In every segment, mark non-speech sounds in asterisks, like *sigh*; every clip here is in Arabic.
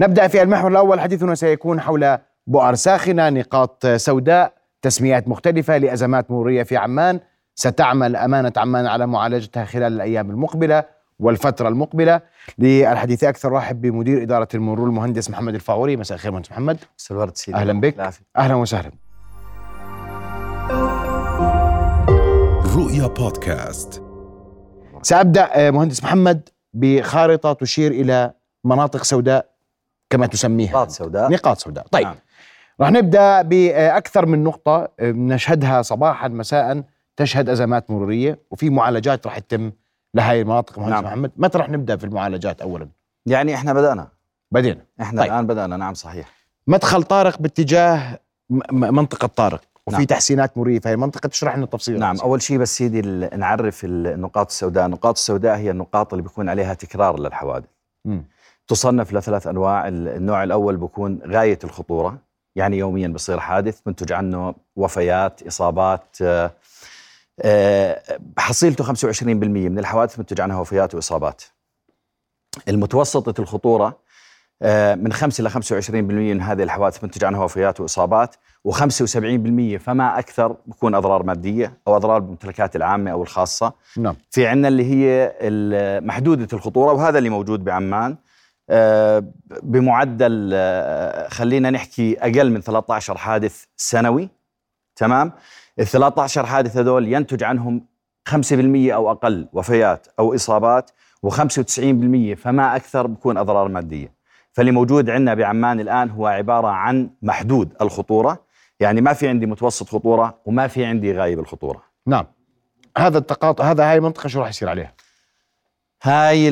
نبدأ في المحور الأول. حديثنا سيكون حول بؤر ساخنة نقاط سوداء تسميات مختلفة لأزمات مرورية في عمان. ستعمل أمانة عمان على معالجتها خلال الأيام المقبلة والفترة المقبلة. للحديث أكثر رحب بمدير إدارة المرور المهندس محمد الفاوري. مساء الخير مهندس محمد. الورد سيدي. أهلا بك. العافية. أهلا وسهلا. رؤيا بودكاست. سأبدأ آه، مهندس محمد بخارطة تشير إلى مناطق سوداء كما تسميها نقاط سوداء. نقاط سوداء. طيب نعم. راح نبدأ بأكثر من نقطة نشهدها صباحا مساء تشهد أزمات مرورية وفي معالجات راح تتم لهي المناطق مهندس نعم. محمد. متى راح نبدأ في المعالجات اولا؟ يعني إحنا بدأنا. بدينا. إحنا طيب. الآن بدأنا. نعم صحيح. مدخل طارق باتجاه م- م- منطقة طارق. وفي نعم. تحسينات مرورية في هذه المنطقة. تشرح لنا التفصيل. نعم الرئيسي. أول شيء بس سيدي نعرف النقاط السوداء. النقاط السوداء هي النقاط اللي بيكون عليها تكرار للحوادث. مم. تصنف لثلاث أنواع. ال- النوع الأول بيكون غاية الخطورة. يعني يوميا بصير حادث منتج عنه وفيات إصابات آه، آه، حصيلته 25% من الحوادث منتج عنها وفيات وإصابات. المتوسطة الخطورة آه، من 5 إلى 25% من هذه الحوادث منتج عنها وفيات وإصابات و75% فما أكثر بكون أضرار مادية أو أضرار بالممتلكات العامة أو الخاصة. نعم. في عندنا اللي هي محدودة الخطورة وهذا اللي موجود بعمان. بمعدل آه، خلينا نحكي أقل من 13 حادث سنوي تمام؟ ال 13 حادث هذول ينتج عنهم 5% أو أقل وفيات أو إصابات و95% فما أكثر بكون أضرار مادية. فاللي موجود عندنا بعمان الآن هو عبارة عن محدود الخطورة يعني ما في عندي متوسط خطورة وما في عندي غايب الخطورة. نعم. هذا التقاطع هذا هاي المنطقة شو راح يصير عليها؟ هاي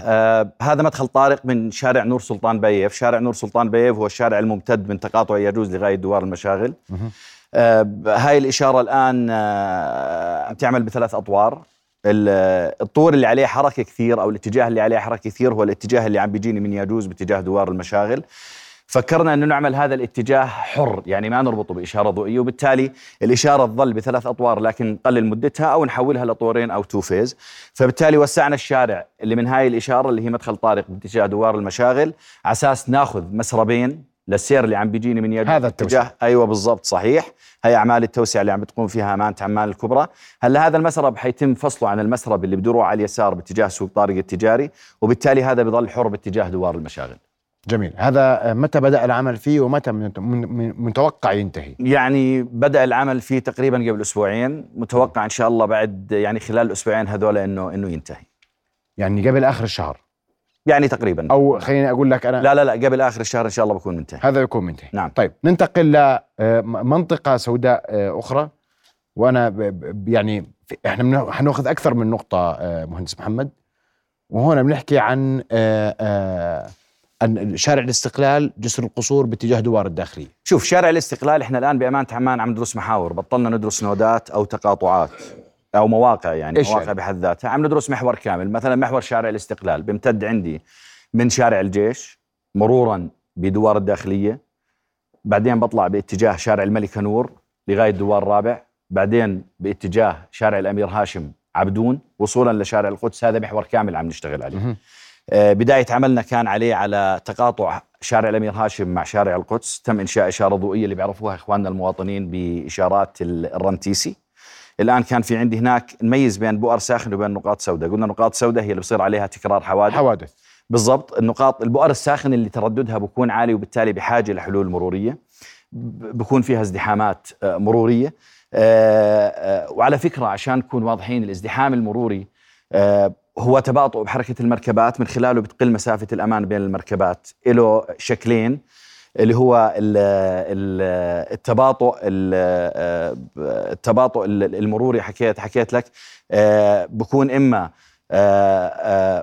آه هذا مدخل طارق من شارع نور سلطان بيف شارع نور سلطان بيف هو الشارع الممتد من تقاطع يجوز لغاية دوار المشاغل. آه هاي الإشارة الآن آه عم تعمل بثلاث أطوار. ال- الطور اللي عليه حركة كثير أو الاتجاه اللي عليه حركة كثير هو الاتجاه اللي عم بيجيني من يجوز باتجاه دوار المشاغل. فكرنا انه نعمل هذا الاتجاه حر يعني ما نربطه بإشارة ضوئية وبالتالي الإشارة تظل بثلاث أطوار لكن نقلل مدتها أو نحولها لطورين أو two phase فبالتالي وسعنا الشارع اللي من هاي الإشارة اللي هي مدخل طارق باتجاه دوار المشاغل على أساس ناخذ مسربين للسير اللي عم بيجيني من يد هذا التوسعة. اتجاه. أيوه بالضبط صحيح. هي أعمال التوسعه اللي عم بتقوم فيها أمانة عمان الكبرى. هلأ هذا المسرب حيتم فصله عن المسرب اللي بدوره على اليسار باتجاه سوق طارق التجاري وبالتالي هذا بضل حر باتجاه دوار المشاغل. جميل. هذا آه، متى بدأ العمل فيه ومتى متوقع ينتهي؟ يعني بدأ العمل فيه تقريبا قبل أسبوعين. متوقع إن شاء الله بعد يعني خلال الاسبوعين هذول انه إنه ينتهي. يعني قبل آخر الشهر؟ يعني تقريبا. أو خليني أقول لك أنا لا لا لا قبل آخر الشهر إن شاء الله بكون منتهي. هذا يكون منتهي. نعم. طيب ننتقل لمنطقة سوداء آه، أخرى. وأنا يعني بن- حنأخذ أكثر من نقطة آه، مهندس محمد. وهنا بنحكي عن آه، آه، عن شارع الاستقلال جسر القصور باتجاه دوار الداخلية. شوف شارع الاستقلال إحنا الآن بامانه عمان عم ندرس محاور بطلنا ندرس نودات أو تقاطعات أو مواقع يعني إيش مواقع يعني؟ بحد ذاتها. عم ندرس محور كامل مثلا محور شارع الاستقلال بيمتد عندي من شارع الجيش مرورا بدوار الداخلية بعدين بطلع باتجاه شارع الملكه نور لغاية دوار الرابع بعدين باتجاه شارع الأمير هاشم عبدون وصولا لشارع القدس. هذا محور كامل عم نشتغل عليه. بداية عملنا كان عليه على تقاطع شارع الأمير هاشم مع شارع القدس تم إنشاء إشارة ضوئية اللي بيعرفوها إخواننا المواطنين بإشارات ال- الرنتيسي. الآن كان في عندي هناك نميز بين بؤر ساخن وبين نقاط سوداء. قلنا نقاط سوداء هي اللي بصير عليها تكرار حوادث. حوادث. بالضبط. النقاط البؤر الساخن اللي ترددها بكون عالي وبالتالي بحاجة لحلول مرورية. بكون فيها ازدحامات آه، مرورية. آه، آه، وعلى فكرة عشان نكون واضحين الازدحام المروري آه، هو تباطؤ بحركة المركبات من خلاله بتقل مسافة الأمان بين المركبات. له شكلين اللي هو ال ال التباطؤ ال- التباطؤ المروري حكيت حكيت لك آه، بكون آه، آه،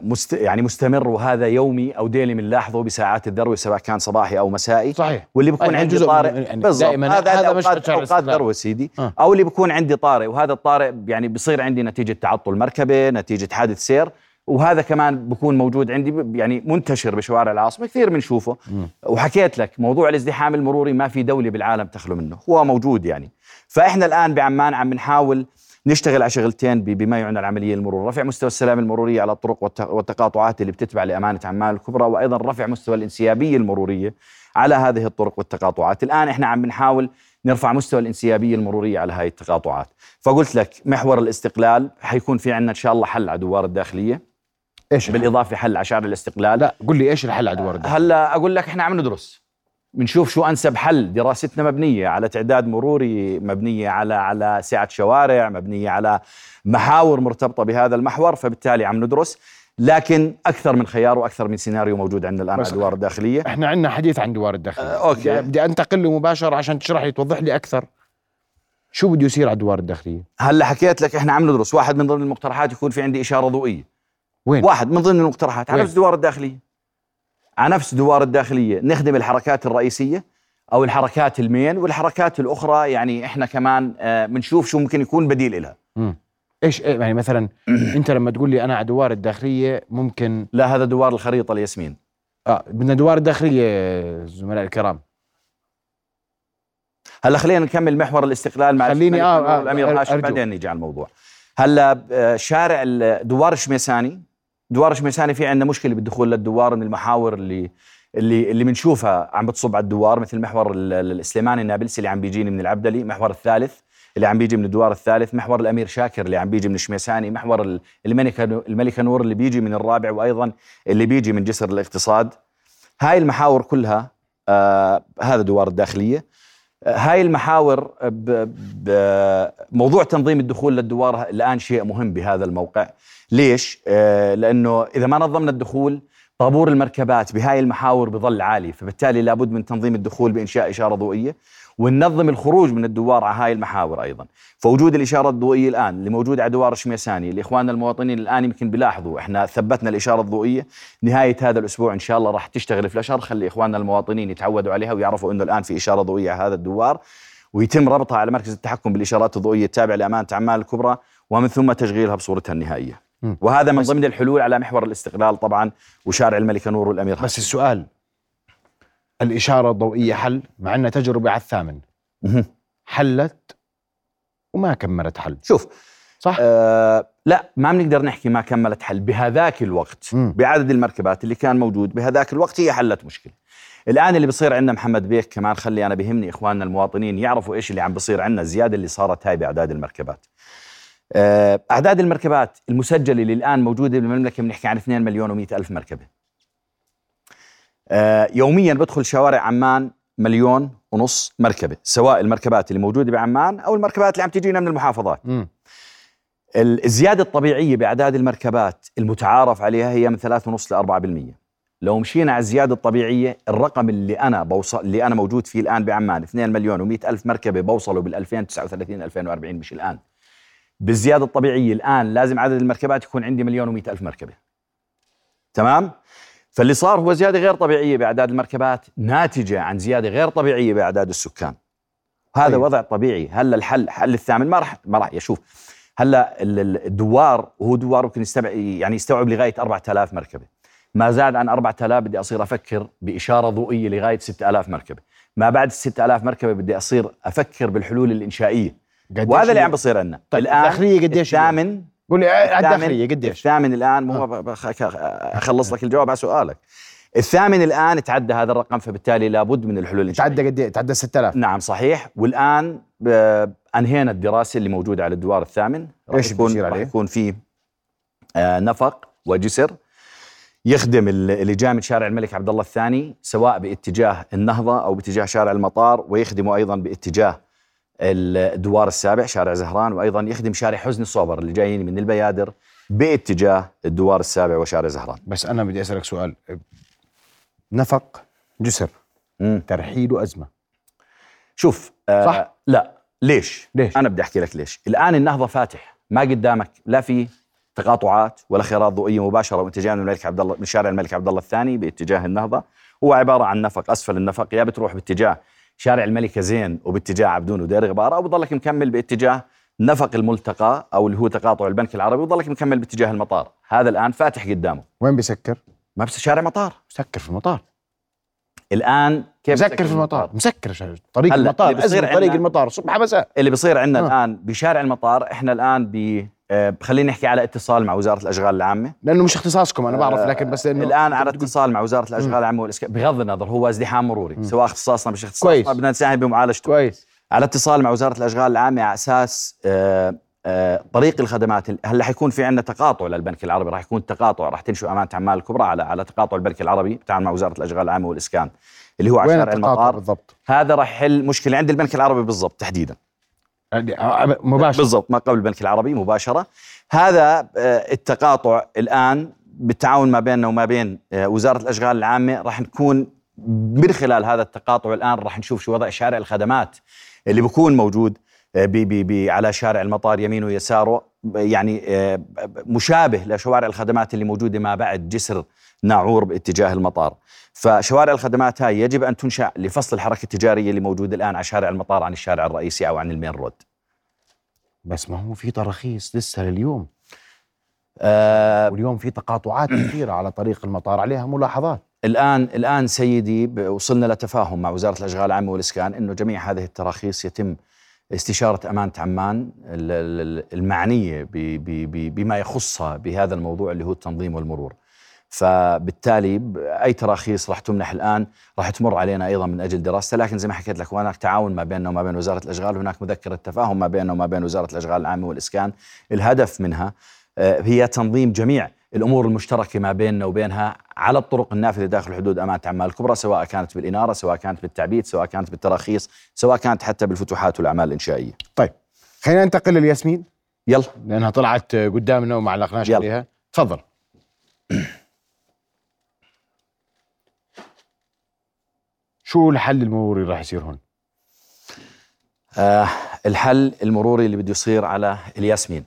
مست يعني مستمر وهذا يومي أو ديلي بنلاحظه بساعات الذروه سواء كان صباحي أو مسائي. صحيح. واللي بكون يعني عندي طارئ يعني دائماً هذا هذا مش اوقات الاستقلال. ذروه سيدي. آه. أو اللي بكون عندي طارئ وهذا الطارئ يعني بصير عندي نتيجة تعطل مركبة نتيجة حادث سير وهذا كمان بكون موجود عندي يعني منتشر بشوارع العاصمة كثير بنشوفه. وحكيت لك موضوع الازدحام المروري ما في دولة بالعالم تخلو منه هو موجود يعني. فإحنا الآن بعمان عم نحاول نشتغل على شغلتين بما يعنى العملية المرور، رفع مستوى السلام المرورية على الطرق والتقاطعات اللي بتتبع لأمانة عمان الكبرى وأيضا رفع مستوى الانسيابية المرورية على هذه الطرق والتقاطعات، الآن إحنا عم بنحاول نرفع مستوى الانسيابية المرورية على هذه التقاطعات، فقلت لك محور الاستقلال حيكون في عندنا إن شاء الله حل على دوار الداخلية. إيش بالإضافة حل على شارع الاستقلال. لا قل لي إيش الحل على دوار الداخلية؟ هلأ أقول لك إحنا عم ندرس. بنشوف شو أنسب حل. دراستنا مبنية على تعداد مروري مبنية على على سعة شوارع مبنية على محاور مرتبطة بهذا المحور فبالتالي عم ندرس. لكن أكثر من خيار وأكثر من سيناريو موجود عندنا الآن على الادوار الداخلية. إحنا عندنا حديث عن دوار الداخلية. آه okay. بدي أنتقل له مباشره عشان تشرح لي توضح لي أكثر. شو بده يصير على الدوار الداخلية؟ هلا حكيت لك إحنا عم ندرس. واحد من ضمن المقترحات يكون في عندي إشارة ضوئية. وين؟ واحد من ضمن المقترحات. على الدوار الداخلية. على نفس الدوار الداخلية نخدم الحركات الرئيسية أو الحركات المين والحركات الأخرى يعني إحنا كمان آه، بنشوف شو ممكن يكون بديل لها. إيش إيه يعني مثلا *clears throat* أنت لما تقول لي أنا على دوار الداخلية ممكن لا هذا دوار الخريطة الياسمين آه بدنا دوار الداخلية زملاء الكرام هلا خلينا نكمل محور الاستقلال مع خليني الملك آه، آه، والامير هاشم. بعدين نيجي على الموضوع هلا آه، شارع دوار الشميساني دوار الشميساني في عندنا مشكلة بالدخول للدوار من المحاور اللي اللي اللي بنشوفها عم بتصب على الدوار مثل محور ال- ال- السليماني النابلسي اللي عم بيجيني من العبدلي محور الثالث اللي عم بيجي من الدوار الثالث محور الأمير شاكر اللي عم بيجي من الشميساني محور ال- الملكه الملكه نور اللي بيجي من الرابع وأيضا اللي بيجي من جسر الاقتصاد. هاي المحاور كلها آه هذا دوار الداخلية. هاي المحاور ب- ب- موضوع تنظيم الدخول للدوار الآن شيء مهم بهذا الموقع. ليش؟ آه، لأنه إذا ما نظمنا الدخول طابور المركبات بهاي المحاور بظل عالي فبالتالي لابد من تنظيم الدخول بإنشاء إشارة ضوئية. وننظم الخروج من الدوار على هاي المحاور أيضا. فوجود الإشارة الضوئية الآن اللي موجودة على دوار الشميساني اللي إخواننا المواطنين الآن يمكن بيلاحظوا. إحنا ثبتنا الإشارة الضوئية. نهاية هذا الأسبوع إن شاء الله راح تشتغل فلاشر خلي إخواننا المواطنين يتعودوا عليها ويعرفوا إنه الآن في إشارة ضوئية على هذا الدوار. ويتم ربطها على مركز التحكم بالإشارات الضوئية التابع لأمانة عمان الكبرى ومن ثم تشغيلها بصورتها النهائية. وهذا من ضمن الحلول على محور الاستقلال طبعا وشارع الملكه نور والأمير بس السؤال الإشارة الضوئية حل مع أنها تجربة على الثامن. حلت وما كملت حل. شوف صح؟ آه لا ما بنقدر نحكي ما كملت حل. بهذاك الوقت مم. بعدد المركبات اللي كان موجود بهذاك الوقت هي حلت مشكلة. الآن اللي بصير عندنا محمد بيك كمان خلي أنا بهمني إخواننا المواطنين يعرفوا إيش اللي عم بصير عندنا الزياده اللي صارت هاي بأعداد المركبات. آه، أعداد المركبات المسجلة اللي الآن موجودة بالمملكة بنحكي عن 2 مليون و100 ألف مركبة. يوميا بدخل شوارع عمان مليون ونص مركبة سواء المركبات اللي موجودة بعمان أو المركبات اللي عم تجينا من المحافظات مم. ال- الزيادة الطبيعية بأعداد المركبات المتعارف عليها هي من 3.5 ل 4% لو مشينا على الزيادة الطبيعية الرقم اللي أنا بوصل اللي أنا موجود فيه الآن بعمان 2 مليون و100 ألف مركبة بوصلوا بال 2039 2040 مش الآن بالزيادة الطبيعية الآن لازم عدد المركبات يكون عندي مليون و100 ألف مركبة تمام؟ فاللي صار هو زيادة غير طبيعية بأعداد المركبات ناتجة عن زيادة غير طبيعية بأعداد السكان. هذا طيب. وضع طبيعي. هلا الحل حل الثامن ما راح ما راح يشوف هلا ال- ال- الدوار وهو دوار ممكن يستوعب يعني يستوعب لغاية 4000 مركبة. ما زاد عن 4000 بدي أصير أفكر بإشارة ضوئية لغاية 6000 مركبة. ما بعد ال 6000 مركبة بدي أصير أفكر بالحلول الإنشائية. وهذا اللي؟ عم بصير عندنا. طيب الآن الداخلية قديش؟ الثامن قول لي الداخليه قديش؟ الثامن الآن مو خ- أخلص لك الجواب على سؤالك. الثامن الآن تعدى هذا الرقم فبالتالي لابد من الحلول الإنشائية. تعدى قد إيه؟ تعدى 6000 نعم صحيح. والآن أنهينا الدراسة اللي موجودة على الدوار الثامن. راح إيش يكون راح؟ يكون في آه، نفق وجسر يخدم ال- اللي جاء من شارع الملك عبد الله الثاني سواء باتجاه النهضة أو باتجاه شارع المطار ويخدمه أيضا باتجاه الدوار السابع شارع زهران وأيضا يخدم شارع حزن الصوبر اللي جايين من البيادر باتجاه الدوار السابع وشارع زهران بس أنا بدي أسألك سؤال نفق جسر مم. ترحيل وأزمة شوف آه صح؟ لا ليش؟ ليش؟ أنا بدي أحكي لك ليش الآن النهضة فاتح ما قدامك لا في تقاطعات ولا خيارات ضوئية مباشرة باتجاه من الملك عبد الله من شارع الملك عبد الله الثاني باتجاه النهضة هو عبارة عن نفق أسفل النفق يا بتروح باتجاه شارع الملكه زين وباتجاه عبدون ودير غباره أو بضلك مكمل باتجاه نفق الملتقى أو اللي هو تقاطع البنك العربي وبضلك مكمل باتجاه المطار. هذا الآن فاتح قدامه. وين بيسكر؟ ما بس شارع مطار. بسكر في المطار. الآن كيف مسكر في المطار؟ مسكر شا- طريق المطار طريق المطار. صبح مساء. اللي بصير عندنا آه. الآن بشارع المطار إحنا الآن ب آه، خلينا نحكي على اتصال مع وزارة الأشغال العامة. لأنه مش اختصاصكم أنا بعرف لكن بس إنه الآن على اتصال مع وزارة الأشغال العامة والاسكان بغض النظر هو ازدحام مروري سواء اختصاصنا مش اختصاصنا كويس. بدنا نساهم بمعالجته. كويس. على اتصال مع وزارة الأشغال العامة على أساس آه، آه، طريق الخدمات هلا حيكون في عندنا تقاطع للبنك العربي؟ راح يكون تقاطع راح تنشئ أمانة عمال الكبرى على على تقاطع البنك العربي بتعامل مع وزارة الأشغال العامة والإسكان اللي هو على شارع المطار. بالضبط؟ هذا راح يحل مشكلة عند البنك العربي بالضبط تحديدا. يعني آه، مباشر بالضبط ما قبل البنك العربي مباشرة. هذا آه، التقاطع الآن بالتعاون ما بيننا وما بين آه، وزارة الأشغال العامة راح نكون من خلال هذا التقاطع الآن راح نشوف شو وضع شارع الخدمات اللي بيكون موجود آه، بي بي بي على شارع المطار يمينه ويساره. يعني آه، مشابه لشوارع الخدمات اللي موجودة ما بعد جسر ناعور باتجاه المطار. فشوارع الخدمات هاي يجب أن تنشأ لفصل الحركة التجارية اللي موجودة الآن على شارع المطار عن الشارع الرئيسي أو عن المين رود. بس ما هو في تراخيص لسه لليوم. آه واليوم في تقاطعات *clears throat* كثيرة على طريق المطار عليها ملاحظات. الآن الآن سيدي وصلنا لتفاهم مع وزارة الأشغال العامة والإسكان إنه جميع هذه التراخيص يتم استشارة امانه عمان ال- ال- المعنية ب- ب- ب- بما يخصها بهذا الموضوع اللي هو التنظيم والمرور. فبالتالي أي تراخيص راح تمنح الآن راح تمر علينا أيضا من أجل دراستها لكن زي ما حكيت لك هناك تعاون ما بيننا وما بين وزارة الأشغال هناك مذكرة تفاهم ما بيننا وما بين وزارة الأشغال العامة والإسكان. الهدف منها آه، هي تنظيم جميع الأمور المشتركة ما بيننا وبينها على الطرق النافذة داخل حدود أمانة عمان الكبرى سواء كانت بالإنارة سواء كانت بالتعبيد سواء كانت بالتراخيص سواء كانت حتى بالفتوحات والأعمال الإنشائية. طيب خلينا ننتقل للياسمين. يلا. لأنها طلعت قدامنا وما علقناش. عليها. تفضل. شو الحل المروري اللي راح يصير هون؟ آه الحل المروري اللي بده يصير على الياسمين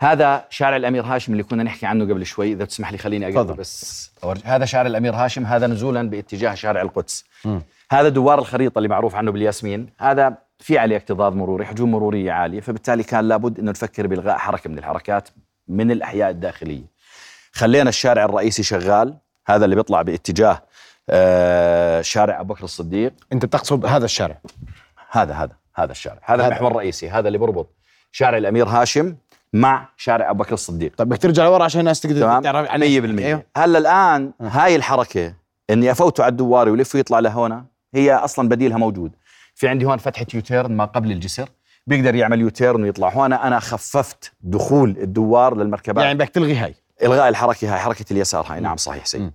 هذا شارع الأمير هاشم اللي كنا نحكي عنه قبل شوي إذا تسمح لي خليني اقرب. بس أورج. هذا شارع الأمير هاشم هذا نزولا باتجاه شارع القدس مم. هذا دوار الخريطة اللي معروف عنه بالياسمين هذا في عليه اكتظاظ مروري حجوم مرورية عالية فبالتالي كان لابد إنه نفكر بإلغاء حركة من الحركات من الأحياء الداخلية خلينا الشارع الرئيسي شغال هذا اللي بيطلع باتجاه شارع أبو بكر الصديق. أنت بتقصد هذا الشارع. هذا هذا هذا الشارع. هذا هذا. المحور الرئيسي هذا اللي بربط شارع الأمير هاشم مع شارع أبو بكر الصديق. طيب بدك ترجع لورا عشان الناس تقدر تمام؟ تعرف 100% أيوه. هلا الآن هاي الحركة إني افوته على الدواري ويلف ويطلع لهنا هي أصلا بديلها موجود. في عندي هون فتحة يوتيرن ما قبل الجسر بيقدر يعمل U-turn ويطلع. هون أنا خففت دخول الدوار للمركبات. يعني بدك تلغي هاي. إلغاء الحركة هاي حركة اليسار هاي. نعم صحيح مم. سيد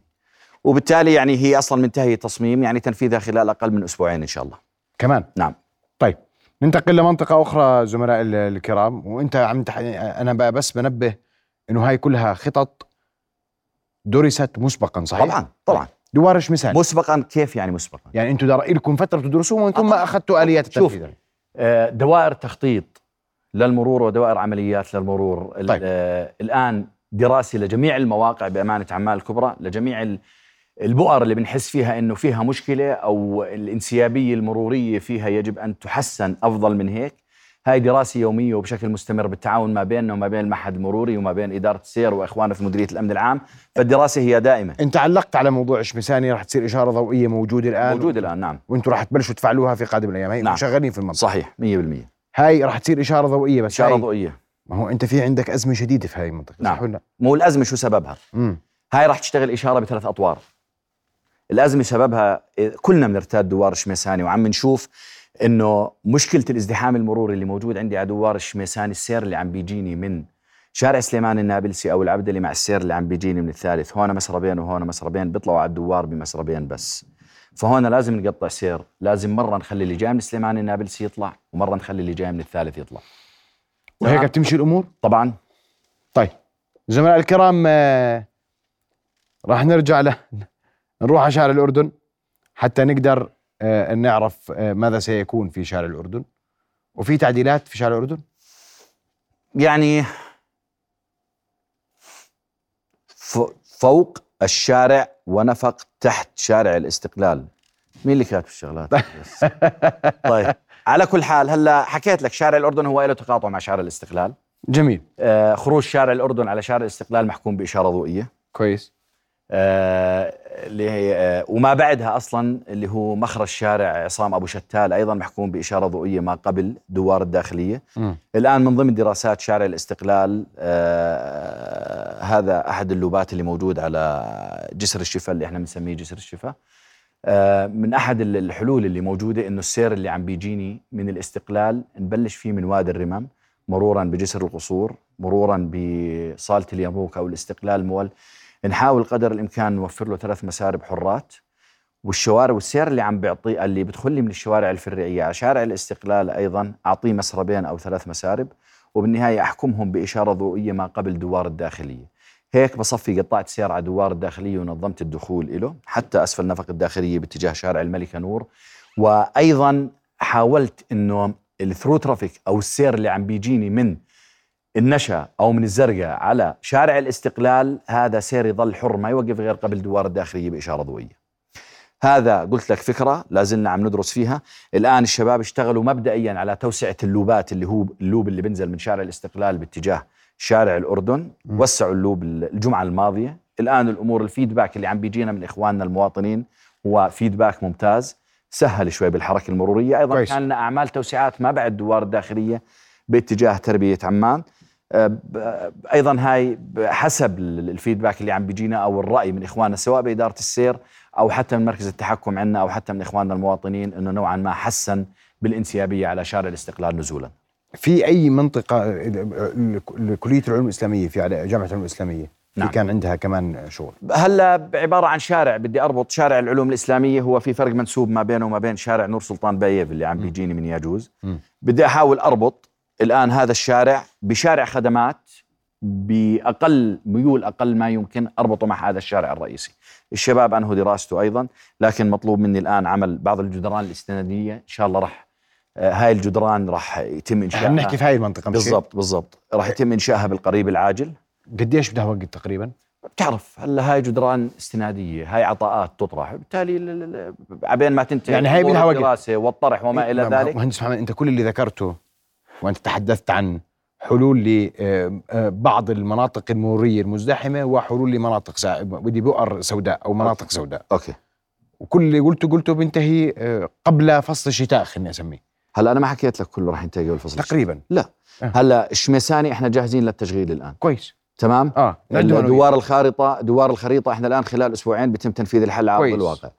وبالتالي يعني هي أصلا منتهية تصميم يعني تنفيذها خلال أقل من أسبوعين إن شاء الله. كمان؟ نعم. طيب ننتقل لمنطقة أخرى زملاء ال- الكرام وأنت عم تح... أنا بقى بس بنبه إنه هاي كلها خطط درست مسبقا صحيح؟ طبعا طبعا. دوارش مثال. مسبقا كيف يعني مسبقا؟ يعني أنتم در... لكم فترة تدرسوه وأنتم ما أخذتوا آليات شوف. التنفيذ. آه، دوائر تخطيط للمرور ودوائر عمليات للمرور. طيب. آه، الآن دراسة لجميع المواقع بأمانة عمان الكبرى لجميع ال- البؤر اللي بنحس فيها إنه فيها مشكلة أو الانسيابية المرورية فيها يجب أن تحسن أفضل من هيك. هاي دراسة يومية وبشكل مستمر بالتعاون ما بيننا وما بين المعهد المروري وما بين إدارة السير وإخواننا في مديرية الأمن العام. فالدراسة هي دائمة. أنت علقت على موضوع شمساني رح تصير إشارة ضوئية موجودة الآن. موجودة الآن نعم. وأنتم رح تبلشوا تفعلوها في قادم الأيام. هي نعم. شغالين في المنطقة. صحيح 100% هاي رح تصير إشارة ضوئية بس إشارة ضوئية. ما هو أنت في عندك أزمة شديدة في هاي المنطقة نعم. صح ولا لا؟ مو الأزمة شو سببها؟ مم. هاي راح تشتغل إشارة بثلاث أطوار. الأزمة سببها إيه، كلنا بنرتاد دوار الشميساني وعم نشوف إنه مشكلة الازدحام المروري اللي موجود عندي على دوار الشميساني السير اللي عم بيجيني من شارع سليمان النابلسي أو العبدلي مع السير اللي عم بيجيني من الثالث. هون مسربين وهون مسربين بيطلعوا على الدوار بمسربين بس. فهون لازم نقطع سير لازم مرة نخلي اللي جاي من سليمان النابلسي يطلع ومرة نخلي اللي جاي من الثالث يطلع. وهيك. بتمشي الأمور؟ طبعا. طيب زملاء الكرام آه، راح نرجع ل نروح على شارع الأردن حتى نقدر آه، نعرف آه، ماذا سيكون في شارع الأردن. وفي تعديلات في شارع الأردن؟ يعني فوق الشارع ونفق تحت شارع الاستقلال. مين اللي كاتب الشغلات. *laughs* طيب على كل حال هلا حكيت لك شارع الأردن هو له تقاطع مع شارع الاستقلال. جميل. آه خروج شارع الأردن على شارع الاستقلال محكوم بإشارة ضوئية. كويس. اللي هي آه، وما بعدها أصلا اللي هو مخرج شارع عصام أبو شتال أيضا محكوم بإشارة ضوئية ما قبل دوار الداخلية. مم. الآن من ضمن دراسات شارع الاستقلال آه هذا أحد اللوبات اللي موجود على جسر الشفا اللي إحنا بنسميه جسر الشفا آه من أحد ال- الحلول اللي موجودة إنه السير اللي عم بيجيني من الاستقلال نبلش فيه من وادي الرمم مرورا بجسر القصور مرورا بصالة اليرموك أو الاستقلال مول. نحاول قدر الإمكان نوفر له ثلاث مسارب حرات والشوارع والسير اللي عم بيعطيه اللي بدخل لي من الشوارع الفرعية على شارع الاستقلال أيضا اعطيه مسربين أو ثلاث مسارب وبالنهاية أحكمهم بإشارة ضوئية ما قبل دوار الداخلية. هيك بصفي قطعت سير على دوار الداخلية ونظمت الدخول له حتى أسفل نفق الداخلية باتجاه شارع الملكة نور وأيضا حاولت إنه ال through traffic أو السير اللي عم بيجيني من النشا أو من الزرقاء على شارع الاستقلال هذا سير يظل حر ما يوقف غير قبل دوار الداخلية بإشارة ضوئية. هذا قلت لك فكرة لازلنا عم ندرس فيها، الآن الشباب اشتغلوا مبدئيا على توسعة اللوبات اللي هو ال loop اللي بنزل من شارع الاستقلال باتجاه شارع الأردن، م. وسعوا ال loop الجمعة الماضية، الآن الأمور ال feedback اللي عم بيجينا من إخواننا المواطنين هو feedback ممتاز، سهل شوي بالحركة المرورية، أيضا كويس. كان لنا أعمال توسعات ما بعد دوار الداخلية باتجاه تربية عمان. آه، أيضا هاي حسب ال- ال feedback اللي عم بيجينا أو الرأي من إخواننا سواء بإدارة السير أو حتى من مركز التحكم عندنا أو حتى من إخواننا المواطنين إنه نوعا ما حسن بالانسيابيه على شارع الاستقلال نزولا. في أي منطقة ال- ال- كليه العلوم الإسلامية في جامعة العلوم الإسلامية نعم. كان عندها كمان شغل هلا عباره عن شارع بدي أربط شارع العلوم الإسلامية هو في فرق منسوب ما بينه وما بين شارع نور سلطان بايف اللي عم بيجيني من ياجوز م. بدي أحاول أربط الآن هذا الشارع بشارع خدمات بأقل ميول أقل ما يمكن أربطه مع هذا الشارع الرئيسي. الشباب انهوا دراسته أيضا لكن مطلوب مني الآن عمل بعض الجدران الاستنادية. إن شاء الله راح آه، هاي الجدران راح يتم انشائها إحنا بنحكي في هاي المنطقة؟ بالضبط بالضبط. راح يتم انشائها بالقريب العاجل. قديش بدها وقت تقريبا؟ بتعرف هلا هاي جدران استنادية هاي عطاءات تطرح. بالتالي عبين ما تنتهي يعني هاي بدها وقت. الدراسه والطرح وما إلى ما- ما- ذلك. مهندس محمد أنت كل اللي ذكرته وأنت تحدثت عن حلول لبعض المناطق المروريه المزدحمة وحلول لمناطق سا... بدي بؤر سوداء أو مناطق سوداء. okay. وكل اللي قلته قلته بينتهي آه، قبل فصل الشتاء خليني أسميه. هلا أنا ما حكيت لك كله راح ينتهي قبل فصل الشتاء. تقريبا. لا. آه. هلا الشميساني إحنا جاهزين للتشغيل الآن. كويس. تمام؟ آه. أنا دوار الخارطة دوار الخريطة إحنا الآن خلال أسبوعين بيتم تنفيذ الحل على كويس. الواقع. آه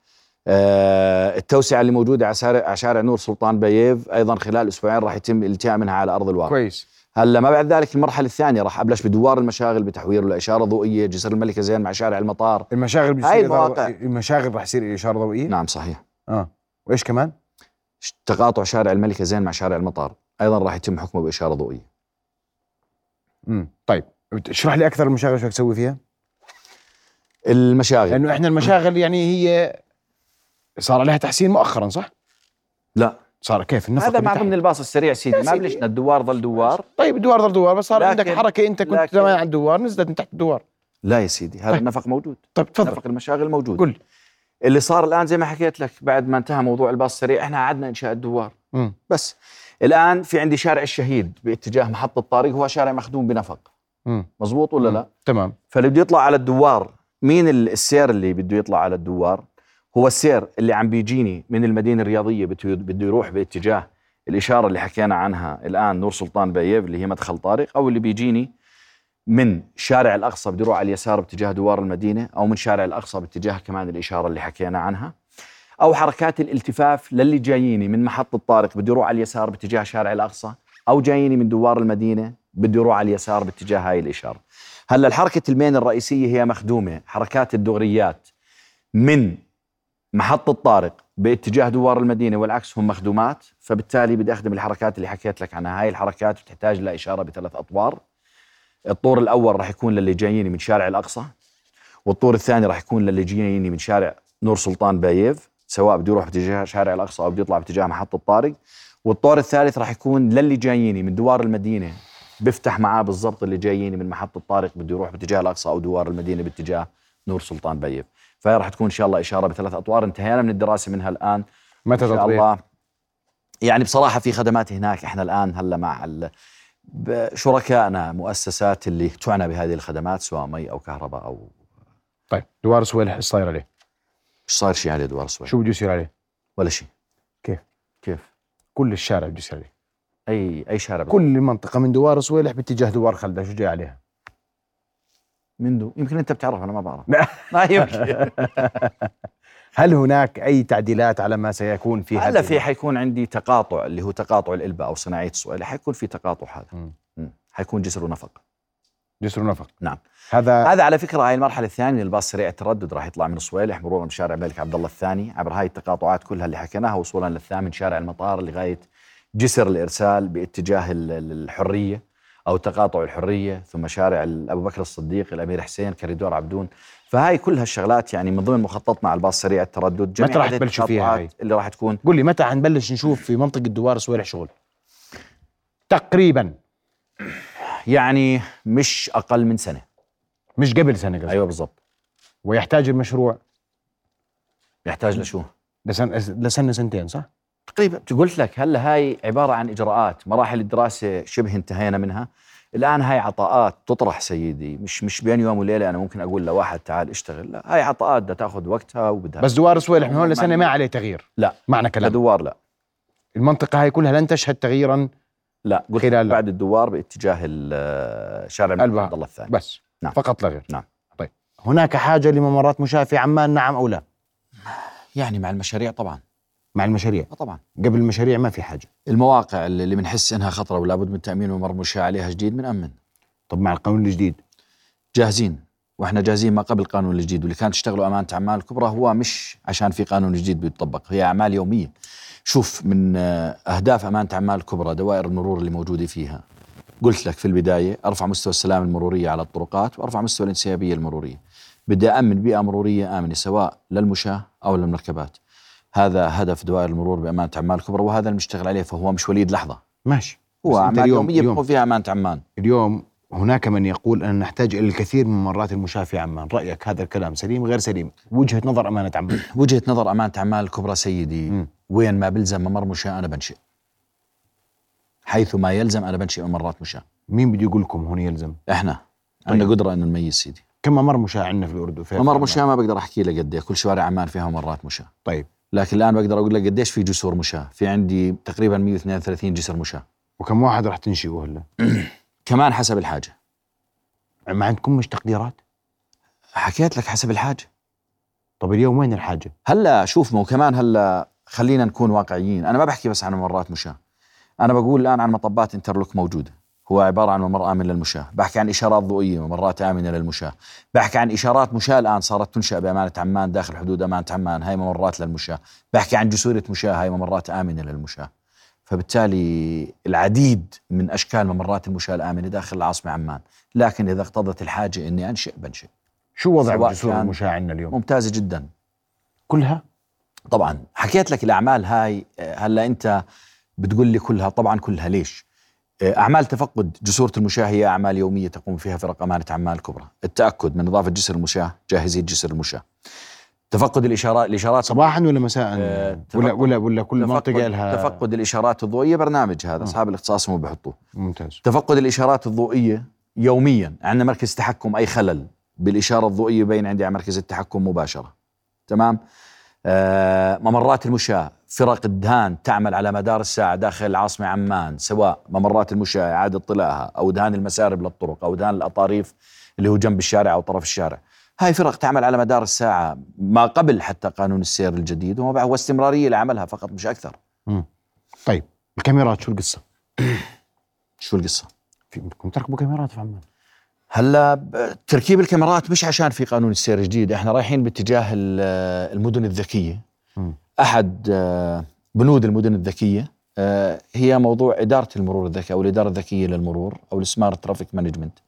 التوسعة اللي موجودة على شارع شارع نور سلطان بايف أيضا خلال أسبوعين راح يتم الالتئام منها على أرض الواقع. كويس. هلا ما بعد ذلك المرحلة الثانية راح أبلش بدوار المشاغل بتحويره لإشارة ضوئية جسر الملكة زين مع شارع المطار. المشاغل بتصير هاي المواقع. المشاغل رح يصير إشارة ضوئية؟ نعم صحيح. آه. وإيش كمان؟ تقاطع شارع الملكة زين مع شارع المطار. أيضا راح يتم حكمه بإشارة ضوئية. امم طيب. اشرح لي أكثر المشاغل شو تسوي فيها؟ المشاغل. لأنه إحنا المشاغل يعني هي صار عليها تحسين مؤخرا صح؟ لا. صار كيف؟ النفق هذا مع تحت. ضمن الباص السريع سيدي ما. بلشنا الدوار ظل دوار. طيب الدوار ضل دوار بس صار عندك حركة إنت كنت زمان على الدوار نزلت من تحت الدوار. لا يا سيدي هذا طيب. النفق موجود. طيب تفضل. نفق المشاغل موجود. قل اللي صار الآن زي ما حكيت لك بعد ما انتهى موضوع الباص السريع إحنا عدنا إنشاء الدوار. مم. بس الآن في عندي شارع الشهيد باتجاه محطة طارق هو شارع مخدوم بنفق. مزبوط ولا مم. لا؟ تمام. فاللي بده يطلع على الدوار مين ال- السير اللي بده يطلع على الدوار؟ هو السير اللي عم بيجيني من المدينة الرياضية بده يروح باتجاه الإشارة اللي حكينا عنها الآن نور سلطان بايف اللي هي مدخل طارق أو اللي بيجيني من شارع الأقصى بده يروح على اليسار باتجاه دوار المدينة أو من شارع الأقصى باتجاه كمان الإشارة اللي حكينا عنها. أو حركات الالتفاف للي جاييني من محطة طارق بده يروح على اليسار باتجاه شارع الأقصى أو جاييني من دوار المدينة بده يروح على اليسار باتجاه هاي الإشارة. هلأ الحركة المين الرئيسية هي مخدومة حركات الدغريات من محطه طارق باتجاه دوار المدينة والعكس هم مخدومات فبالتالي بدي أخدم الحركات اللي حكيت لك عنها. هاي الحركات بتحتاج لاشاره بثلاث أطوار. الطور الأول راح يكون للي جاييني من شارع الأقصى والطور الثاني راح يكون للي جاييني من شارع نور سلطان بايف سواء بده يروح باتجاه شارع الأقصى أو بده يطلع باتجاه محطه طارق والطور الثالث راح يكون للي جاييني من دوار المدينة بيفتح معاه بالضبط اللي جاييني من محطه طارق بده يروح باتجاه الأقصى أو دوار المدينة باتجاه نور سلطان بايف فهي راح تكون إن شاء الله إشارة بثلاث أطوار انتهينا من الدراسة منها الآن متى إن شاء تطبيق؟ الله يعني بصراحة في خدمات هناك إحنا الآن هلا مع شركائنا مؤسسات اللي تعنى بهذه الخدمات سواء مي أو كهرباء أو طيب دوار صويلح إيش صاير عليه؟ مش صاير شيء عليه دوار السويد شو بده يصير عليه؟ ولا شيء كيف؟ كيف كل الشارع بده يصير عليه أي أي شارع كل المنطقة من دوار صويلح باتجاه دوار خلدة شو جاي عليها؟ منه يمكن أنت بتعرف أنا ما بعرف. *laughs* ما يمكن. *laughs* هل هناك أي تعديلات على ما سيكون في هلا في حيكون عندي تقاطع اللي هو تقاطع الإلبة أو صناعية السؤال. حيكون في تقاطع هذا. حيكون جسر ونفق جسر نفق. نعم. هذا هذا على فكرة هاي المرحلة الثانية للباص سريع التردد راح يطلع من الصويلح مرورا بشارع الملك عبد الله الثاني. عبر هاي التقاطعات كلها اللي حكيناها وصولا للثامن شارع المطار لغاية جسر الإرسال باتجاه ال- أو تقاطع الحرية ثم شارع أبو بكر الصديق الأمير حسين كريدور عبدون فهاي كل هالشغلات يعني من ضمن مخططنا على الباص سريع التردد جميع متى راح تبلشوا فيها هاي؟ اللي راح تكون قل لي متى حنبلش نشوف في منطقة دوار صويلح شغل؟ تقريبا يعني مش أقل من سنة مش قبل سنة قصدي أيوة بالضبط ويحتاج المشروع يحتاج لشو؟ لسنه لسنة سنتين صح؟ تقريبا. قلت لك هلا هاي عبارة عن إجراءات. مراحل الدراسة شبه انتهينا منها. الآن هاي عطاءات تطرح سيدي. مش مش بين يوم وليلة أنا ممكن أقول لواحد تعال اشتغل. لا هاي عطاءات بدها تاخذ وقتها وبدها بس دوار صويلح من هون لسنة ما عليه تغيير. لا. معنى كلام. لدوار لا. المنطقة هاي كلها لن تشهد تغييرا لا قلت خلال- بعد الدوار باتجاه ال- شارع. عبد الله الثاني. بس. نعم. فقط لا غير. نعم. طيب. هناك حاجة لممرات مشاة في عمان؟ نعم أو لا؟ يعني مع المشاريع طبعا. مع المشاريع. آه طبعا. قبل المشاريع ما في حاجة. المواقع اللي بنحس إنها خطرة ولا بد من تأمين ممر مشاة عليها جديد بنأمن. طب مع القانون الجديد. جاهزين. وإحنا جاهزين ما قبل القانون الجديد. واللي كانت تشتغلوا أمانة أعمال الكبرى هو مش عشان في قانون جديد بيطبق هي أعمال يومية. شوف من آه، أهداف أمانة أعمال الكبرى دوائر المرور اللي موجودة فيها. قلت لك في البداية أرفع مستوى السلامه المرورية على الطرقات وأرفع مستوى الانسيابية المرورية. بدي امن بيئة مرورية آمنة سواء للمشاة أو للمركبات. هذا هدف دوائر المرور بأمانة اعمال الكبرى وهذا المشتغل عليه فهو مش وليد لحظة. ماشي. هو اعمال يوميه بيكون فيها أمانة عمان. اليوم هناك من يقول أن نحتاج إلى الكثير من ممرات المشاة في عمان. رأيك هذا الكلام سليم غير سليم؟ وجهة نظر أمانة عمان. *clears throat* وجهة نظر أمانة اعمال الكبرى سيدي مم. وين ما بلزم ممر مشاة أنا بنشئ. حيث ما يلزم أنا بنشئ ممرات مشاة مين بده يقول لكم هون يلزم؟ عندنا طيب. قدرة إنه نميز سيدي. كم ممر مشاة عندنا في الأردن؟ ممر عمان؟ مشاة ما بقدر أحكي لك قد إيه، كل شوارع عمان فيها ممرات مشاة طيب. لكن الآن بقدر أقول لك قديش في جسور مشاة. في عندي تقريبا 132 جسر مشاة. وكم واحد راح تنشئوا هلا *clears throat* كمان حسب الحاجة. ما عندكم مش تقديرات؟ حكيت لك حسب الحاجة. طب اليوم وين الحاجة؟ هلا شوف مو كمان هلا خلينا نكون واقعيين. أنا ما بحكي بس عن ممرات مشاة. أنا بقول الآن عن مطبات إنترلوك موجودة. هو عبارة عن ممر آمن للمشاة. بحكي عن إشارات ضوئية ممرات آمنة للمشاة. بحكي عن إشارات مشاة الآن صارت تنشأ بأمانة عمان داخل حدود أمانة عمان. هاي ممرات للمشاة. بحكي عن جسوره مشاة هاي ممرات آمنة للمشاة. فبالتالي العديد من أشكال ممرات المشاة الآمنة داخل العاصمة عمان. لكن إذا اقتضت الحاجة إني أنشئ بنشئ. شو وضع جسور المشاة عندنا اليوم؟ ممتازة جدا. كلها؟ طبعا. حكيت لك الأعمال هاي هلأ أنت بتقول لي كلها. طبعا كلها. ليش؟ آه، أعمال تفقد جسورة المشاة هي أعمال يومية تقوم فيها فرق أمانة عمان الكبرى التأكد من إضافة جسر المشاة جاهزية جسر المشاة. تفقد الاشارات الإشارات صباحا ولا مساء؟ آه، ولا ولا ولا كل منطقة تفقد, لها تفقد الإشارات الضوئية برنامج هذا آه. أصحاب الاختصاص هم بيحطوه. ممتاز. تفقد الإشارات الضوئية يوميا. عندنا مركز تحكم أي خلل. بالإشارة الضوئية بين عندي على مركز التحكم مباشرة. تمام؟ آه ممرات المشاة. فرق الدهان تعمل على مدار الساعة داخل العاصمة عمان سواء ممرات المشاة إعادة طلاها أو دهان المسارب للطرق أو دهان الأطاريف اللي هو جنب الشارع أو طرف الشارع هاي فرق تعمل على مدار الساعة ما قبل حتى قانون السير الجديد وما بعد واستمرارية لعملها فقط مش أكثر طيب الكاميرات شو القصة؟ *clears throat* شو القصة؟ في بدكم تركبوا كاميرات في عمان هلا تركيب الكاميرات مش عشان في قانون السير جديد إحنا رايحين باتجاه ال- المدن الذكية مم. أحد آه، بنود المدن الذكية. آه، هي موضوع إدارة المرور الذكي أو الإدارة الذكية للمرور أو ال smart traffic management.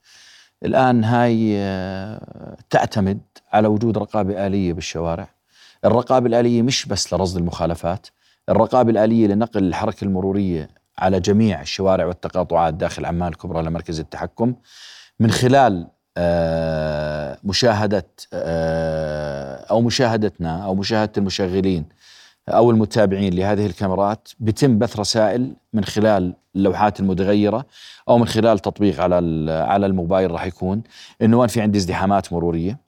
الآن هاي آه، تعتمد على وجود رقابة آلية بالشوارع. الرقابة الآلية مش بس لرصد المخالفات الرقابة الآلية لنقل الحركة المرورية على جميع الشوارع والتقاطعات داخل عمان الكبرى لمركز التحكم. من خلال مشاهدة آه، أو مشاهدتنا أو مشاهدة المشغلين أو المتابعين لهذه الكاميرات بتم بث رسائل من خلال اللوحات المتغيرة أو من خلال تطبيق على ال- على الموبايل راح يكون. إنه وين في عندي ازدحامات مرورية؟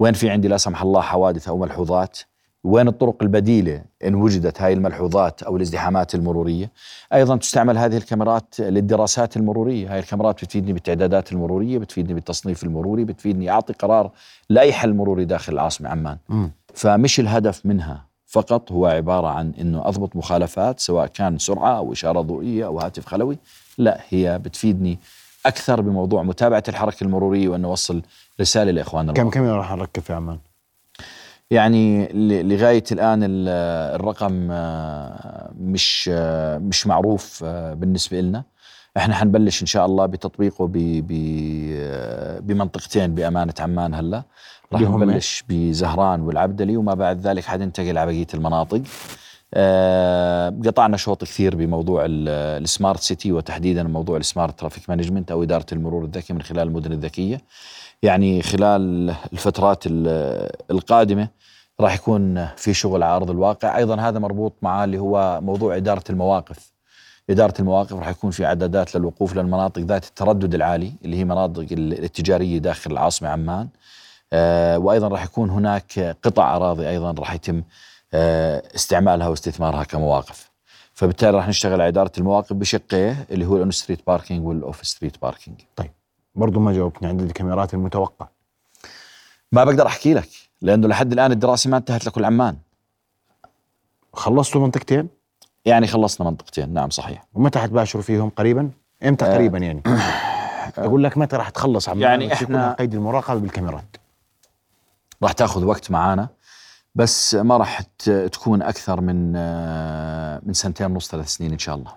وين في عندي لا سمح الله حوادث أو ملحوظات؟ وين الطرق البديلة إن وجدت هاي الملحوظات أو الازدحامات المرورية؟ أيضا تستعمل هذه الكاميرات للدراسات المرورية. هاي الكاميرات بتفيدني بالتعدادات المرورية بتفيدني بالتصنيف المروري بتفيدني أعطي قرار لأي حل مروري داخل العاصمة عمان. م. فمش الهدف منها فقط هو عبارة عن إنه أضبط مخالفات سواء كان سرعة أو إشارة ضوئية أو هاتف خلوي. لا هي بتفيدني أكثر بموضوع متابعة الحركة المرورية وإنه أوصل رسالة لاخواننا كم كم راح نركب في عمان؟ يعني لغاية الآن الرقم آه، مش آه، مش معروف آه، بالنسبة لنا إحنا حنبلش إن شاء الله بتطبيقه بمنطقتين بأمانة عمان هلا. راح نبلش بزهران والعبدلي وما بعد ذلك حننتقل على بقية المناطق. قطعنا شوط كثير بموضوع ال smart city وتحديدا موضوع ال smart traffic management أو إدارة المرور الذكي من خلال المدن الذكية. يعني خلال الفترات القادمة راح يكون في شغل على أرض الواقع. أيضا هذا مربوط معاه اللي هو موضوع إدارة المواقف. إدارة المواقف راح يكون في عدادات للوقوف للمناطق ذات التردد العالي اللي هي مناطق التجارية داخل العاصمة عمان. آه وأيضا راح يكون هناك قطع أراضي أيضا راح يتم آه استعمالها واستثمارها كمواقف. فبالتالي راح نشتغل على إدارة المواقف بشقيه اللي هو ال on-street parking وال off-street parking. طيب برضو ما جاوبتني عن الكاميرات المتوقع ما بقدر أحكي لك لأنه لحد الآن الدراسة ما انتهت لكل عمان. خلصتوا منطقتين؟ يعني خلصنا منطقتين نعم صحيح. ومتى حتباشروا فيهم؟ قريبا؟ إمتى آه. قريبا يعني؟ *coughs* أقول لك متى راح تخلص عمان؟ يعني إحنا قيد المراقبة بالكاميرات. راح تاخذ وقت معانا بس ما راح تكون أكثر من آه، من سنتين ونص ثلاث سنين إن شاء الله.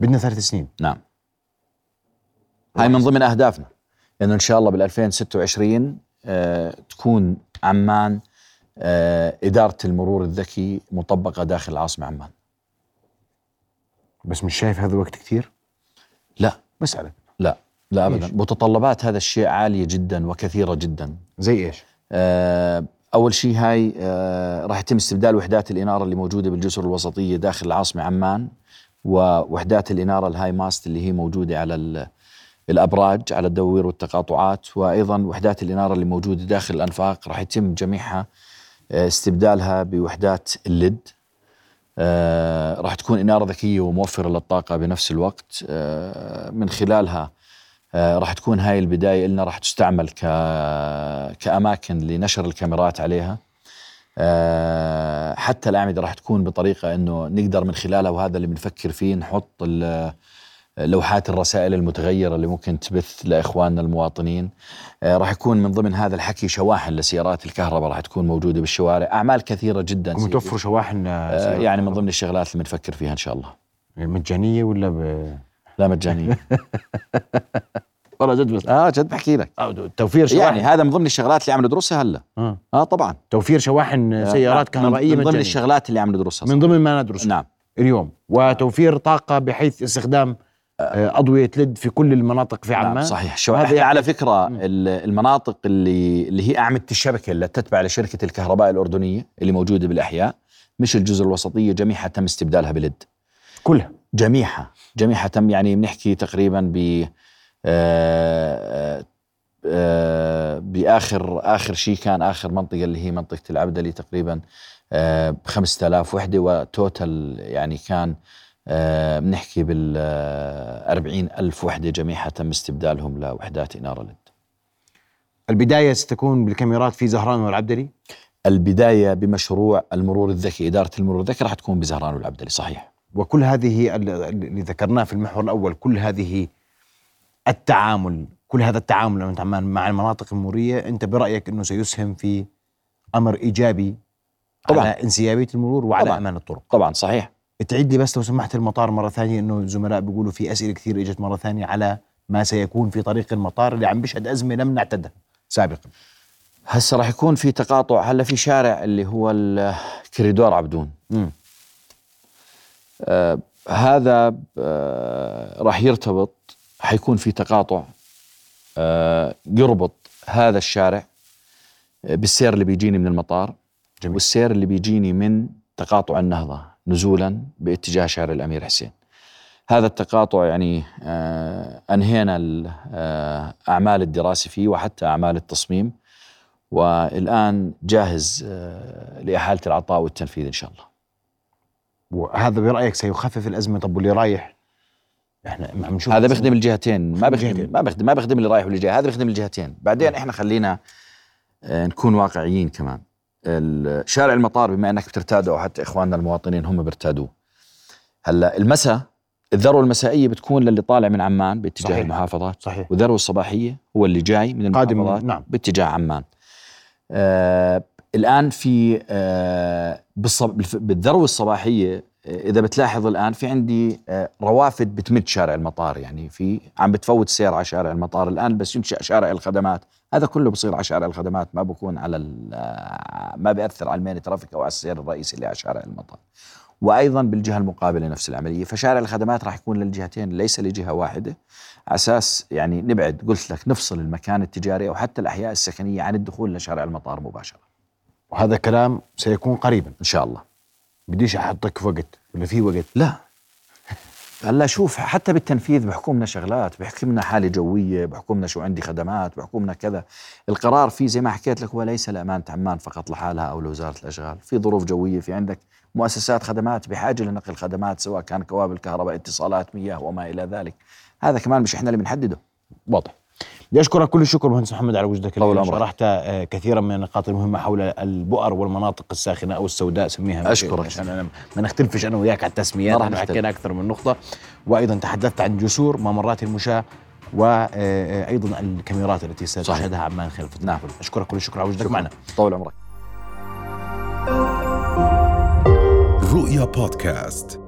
بدنا ثلاث سنين. نعم. هاي من ضمن أهدافنا إنه إن شاء الله بال 2026 آه تكون عمان آه إدارة المرور الذكي مطبقة داخل العاصمه عمان. بس مش شايف هذا وقت كثير؟ لا. بسألك. لا. لا ابدا؟ متطلبات هذا الشيء عالية جدا وكثيرة جدا. زي إيش؟ آه أول شيء هاي آه راح يتم استبدال وحدات الإنارة اللي موجودة بالجزر الوسطية داخل العاصمة عمان ووحدات الإنارة ال high mast اللي هي موجودة على الأبراج على الدواوير والتقاطعات. وأيضا وحدات الإنارة اللي موجودة داخل الأنفاق راح يتم جميعها آه، استبدالها بوحدات ال LED. راح تكون إنارة ذكية وموفرة للطاقة بنفس الوقت. من خلالها راح تكون هاي البداية لنا راح تستعمل ك كأماكن لنشر الكاميرات عليها. آه حتى الأعمدة راح تكون بطريقة إنه نقدر من خلالها وهذا اللي بنفكر فيه نحط لوحات الرسائل المتغيرة اللي ممكن تبث لإخواننا المواطنين. آه راح يكون من ضمن هذا الحكي شواحن لسيارات الكهرباء راح تكون موجودة بالشوارع. أعمال كثيرة جدا متوفر شواحن آه يعني من ضمن الشغلات اللي بنفكر فيها إن شاء الله. مجانية ولا ب... لا مجانية. *laughs* والله جد بس. آه جد بحكي لك. توفير شواحن. يعني هذا من ضمن الشغلات اللي عم ندرسها هلا. آه, آه طبعا. توفير شواحن آه، سيارات كهربائية من ضمن الشغلات اللي عم ندرسها من ضمن ما ندرسها نعم. اليوم. وتوفير طاقة بحيث استخدام آه، أضوية لد في كل المناطق في نعم، عمان. نعم صحيح. شو هذا *laughs* يعني على فكره المناطق اللي اللي هي أعمدة الشبكة اللي تتبع لشركة الكهرباء الأردنية اللي موجودة بالأحياء مش الجزر الوسطية جميعها تم استبدالها بلد كلها. جميعها جميعها تم يعني بنحكي تقريبا ب آه، آه، بآخر آخر شيء كان آخر منطقة اللي هي منطقة العبدلي تقريبا ب 5000 وحدة وتوتال يعني كان آه، بنحكي بال 40 ألف وحدة جميعها تم استبدالهم لوحدات إنارة لد البداية ستكون بالكاميرات في زهران والعبدلي؟ البداية بمشروع المرور الذكي إدارة المرور الذكي راح تكون بزهران والعبدلي صحيح. وكل هذه اللي ذكرناه في المحور الأول كل هذه التعامل كل هذا التعامل مع المناطق المرورية أنت برأيك أنه سيسهم في أمر إيجابي طبعا. على انسيابية المرور وعلى طبعا. أمان الطرق؟ طبعا صحيح. تعيد لي بس لو سمحت المطار مرة ثانية إنه الزملاء بيقولوا في أسئلة كثير إجت مرة ثانية على ما سيكون في طريق المطار اللي عم بيشهد أزمة لم نعتدها سابقا. هسه راح يكون في تقاطع. هلا في شارع اللي هو الكريدور عبدون. آه هذا آه راح يرتبط حيكون في تقاطع آه يربط هذا الشارع آه، بالسير اللي بيجيني من المطار جميل. والسير اللي بيجيني من تقاطع النهضة نزولا باتجاه شارع الأمير حسين. هذا التقاطع يعني آه أنهينا آه أعمال الدراسة فيه وحتى أعمال التصميم والآن جاهز آه، لإحالة العطاء والتنفيذ إن شاء الله وهذا برايك سيخفف الأزمة؟ طب واللي رايح؟ إحنا عم نشوف هذا بيخدم الجهتين. ما بيخدم ما بيخدم ما بيخدم اللي رايح واللي جاي. هذا بيخدم الجهتين. بعدين إحنا خلينا آه، نكون واقعيين كمان. شارع المطار بما إنك بترتاده أو حتى إخواننا المواطنين هم بيرتادوه هلأ المساء الذروة المسائية بتكون للي طالع من عمان باتجاه صحيح. المحافظات. صحيح. والذروة الصباحية هو اللي جاي من المحافظات نعم. باتجاه عمان. آه الآن في آه بالذروة الصباحية إذا بتلاحظ الآن في عندي آه، روافد بتمد شارع المطار يعني في عم بتفوت سير على شارع المطار الآن بس ينشأ شارع الخدمات. هذا كله بصير على شارع الخدمات ما بكون على آه، ما بيأثر على المين ترافيك أو على السير الرئيسي اللي على شارع المطار. وأيضا بالجهة المقابلة نفس العملية فشارع الخدمات راح يكون للجهتين ليس لجهة واحدة. على أساس يعني نبعد قلت لك نفصل المكان التجاري أو حتى الأحياء السكنية عن الدخول لشارع المطار مباشرة. وهذا كلام سيكون قريبا إن شاء الله. بديش أحطك في وقت ولا في وقت؟ لا. هلأ شوف حتى بالتنفيذ بحكمنا شغلات بحكمنا حالة جوية بحكمنا شو عندي خدمات بحكمنا كذا. القرار فيه زي ما حكيت لك هو ليس لامانه عمان فقط لحالها أو لوزارة الأشغال. في ظروف جوية في عندك مؤسسات خدمات بحاجة لنقل خدمات سواء كان كوابل كهرباء اتصالات مياه وما إلى ذلك. هذا كمان مش إحنا اللي بنحدده. واضح. بدي أشكرك كل الشكر مهندس محمد على وجودك اليوم. شرحت كثيرا من النقاط المهمة حول البؤر والمناطق الساخنة أو السوداء سميها أشكرك. عشان أنا ما نختلفش أنا وياك على التسميات نحن حكينا أكثر من نقطة. وأيضا تحدثت عن جسور ممرات المشاة وأيضا آه، الكاميرات التي ستشهدها عمان خلال فترة نعم. أشكرك كل الشكر على وجودك. معنا. طول عمرك. رؤيا بودكاست.